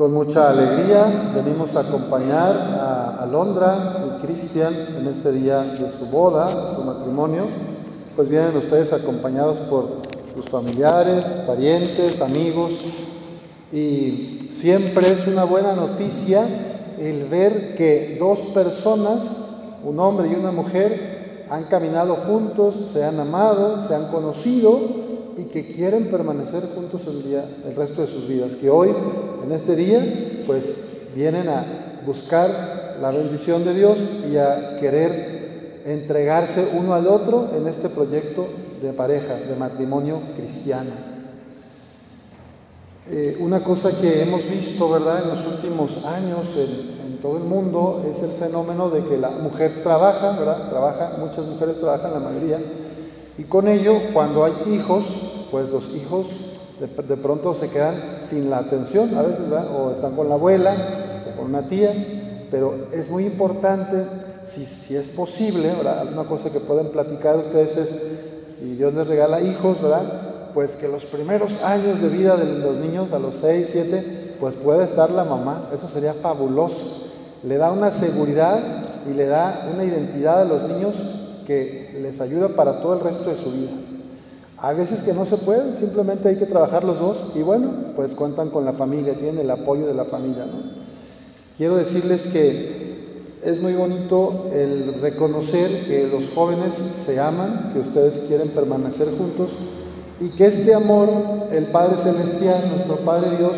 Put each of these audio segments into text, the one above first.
Con mucha alegría venimos a acompañar a Alondra y Cristian en este día de su boda, su matrimonio. Pues vienen ustedes acompañados por sus familiares, parientes, amigos. Y siempre es una buena noticia el ver que dos personas, un hombre y una mujer, han caminado juntos, se han amado, se han conocido y que quieren permanecer juntos el, día, el resto de sus vidas, que hoy, en este día, pues vienen a buscar la bendición de Dios y a querer entregarse uno al otro en este proyecto de pareja, de matrimonio cristiano. Eh, una cosa que hemos visto, ¿verdad?, en los últimos años en, en, todo el mundo es el fenómeno de que la mujer trabaja, ¿verdad? Trabaja, muchas mujeres trabajan, la mayoría, y con ello, cuando hay hijos, pues los hijos de, pronto se quedan sin la atención, a veces, ¿verdad? o están con la abuela o con una tía, pero es muy importante, si, si es posible, ¿verdad? Una cosa que pueden platicar ustedes es, si Dios les regala hijos, ¿verdad? Pues que los primeros años de vida de los niños, a los 6, 7, pues puede estar la mamá, eso sería fabuloso. Le da una seguridad y le da una identidad a los niños que les ayuda para todo el resto de su vida. A veces que no se puede, simplemente hay que trabajar los dos y bueno, pues cuentan con la familia, tienen el apoyo de la familia. Quiero decirles que es muy bonito el reconocer que los jóvenes se aman, que ustedes quieren permanecer juntos y que este amor el Padre Celestial, nuestro Padre Dios,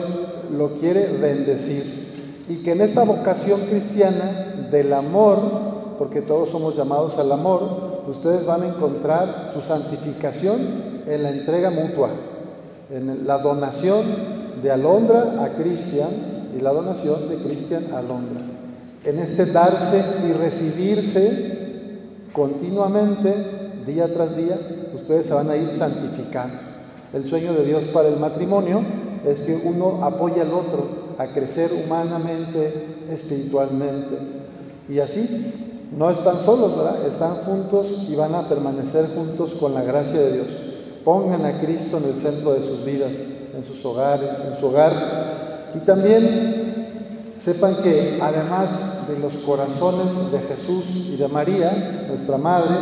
lo quiere bendecir. Y que en esta vocación cristiana del amor porque todos somos llamados al amor, ustedes van a encontrar su santificación en la entrega mutua, en la donación de Alondra a Cristian y la donación de Cristian a Alondra. En este darse y recibirse continuamente, día tras día, ustedes se van a ir santificando. El sueño de Dios para el matrimonio es que uno apoye al otro a crecer humanamente, espiritualmente. Y así no están solos, ¿verdad? Están juntos y van a permanecer juntos con la gracia de Dios. Pongan a Cristo en el centro de sus vidas, en sus hogares, en su hogar. Y también sepan que además de los corazones de Jesús y de María, nuestra Madre,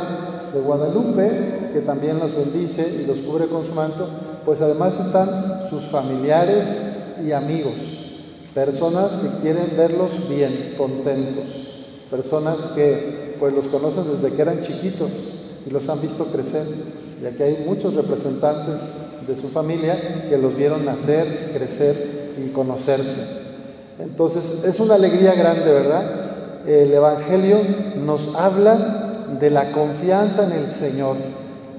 de Guadalupe, que también los bendice y los cubre con su manto, pues además están sus familiares y amigos, personas que quieren verlos bien, contentos personas que pues los conocen desde que eran chiquitos y los han visto crecer. Y aquí hay muchos representantes de su familia que los vieron nacer, crecer y conocerse. Entonces es una alegría grande, ¿verdad? El Evangelio nos habla de la confianza en el Señor,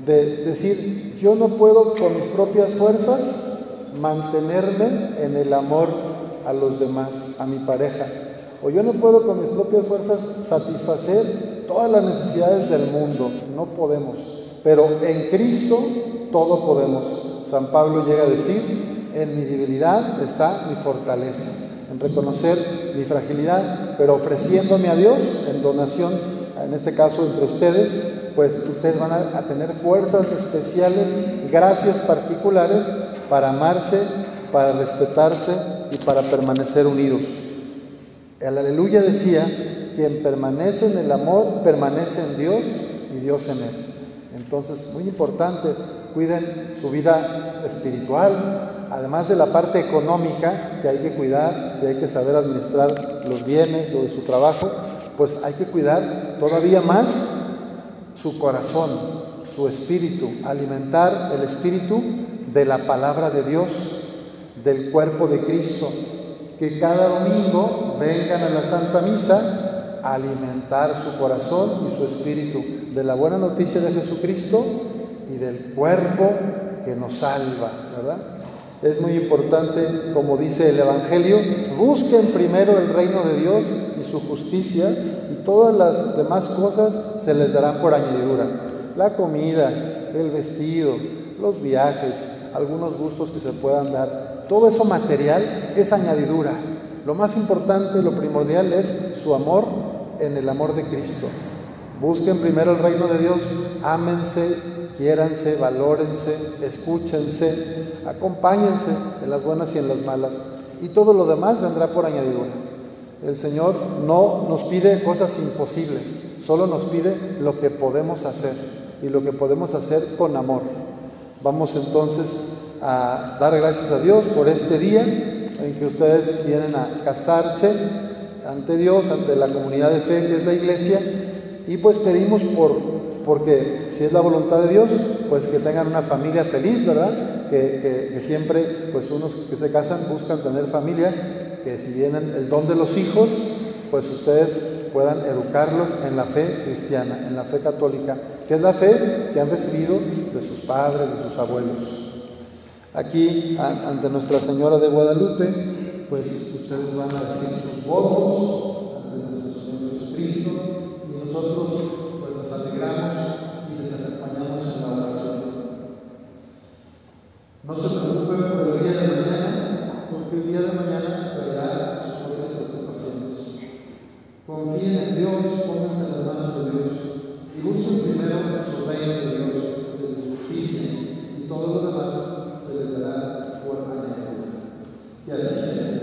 de decir, yo no puedo con mis propias fuerzas mantenerme en el amor a los demás, a mi pareja, o yo no puedo con mis propias fuerzas satisfacer todas las necesidades del mundo, no podemos. Pero en Cristo todo podemos. San Pablo llega a decir, en mi debilidad está mi fortaleza, en reconocer mi fragilidad, pero ofreciéndome a Dios en donación, en este caso entre ustedes, pues ustedes van a, tener fuerzas especiales, gracias particulares para amarse, para respetarse y para permanecer unidos. El aleluya decía, quien permanece en el amor, permanece en Dios y Dios en él. Entonces, muy importante, cuiden su vida espiritual, además de la parte económica que hay que cuidar, que hay que saber administrar los bienes o de su trabajo, pues hay que cuidar todavía más su corazón, su espíritu, alimentar el espíritu de la palabra de Dios, del cuerpo de Cristo, que cada domingo vengan a la Santa Misa a alimentar su corazón y su espíritu de la buena noticia de Jesucristo y del cuerpo que nos salva, ¿verdad? Es muy importante, como dice el Evangelio, busquen primero el reino de Dios y su justicia y todas las demás cosas se les darán por añadidura. La comida, el vestido, los viajes, algunos gustos que se puedan dar, todo eso material es añadidura. Lo más importante lo primordial es su amor en el amor de Cristo. Busquen primero el reino de Dios, ámense, quiéranse, valórense, escúchense, acompáñense en las buenas y en las malas. y todo lo demás vendrá por añadidura. El Señor no nos pide cosas imposibles, solo nos pide lo que podemos hacer y lo que podemos hacer con amor. Vamos entonces a dar gracias a Dios por este día en que ustedes vienen a casarse ante Dios, ante la comunidad de fe que es la iglesia, y pues pedimos por, porque si es la voluntad de Dios, pues que tengan una familia feliz, ¿verdad? Que, siempre, pues unos que se casan buscan tener familia, que si vienen el don de los hijos, pues ustedes puedan educarlos en la fe cristiana, en la fe católica, que es la fe que han recibido de sus padres, de sus abuelos. Aquí, ante Nuestra Señora de Guadalupe, pues ustedes van a decir sus votos ante nuestro Señor Jesucristo y nosotros pues nos alegramos y les acompañamos en la oración. No se preocupen por el día de mañana, porque el día de mañana traerá sus propias preocupaciones. Confíen en Dios, pónganse en las manos de Dios y busquen primero E assim.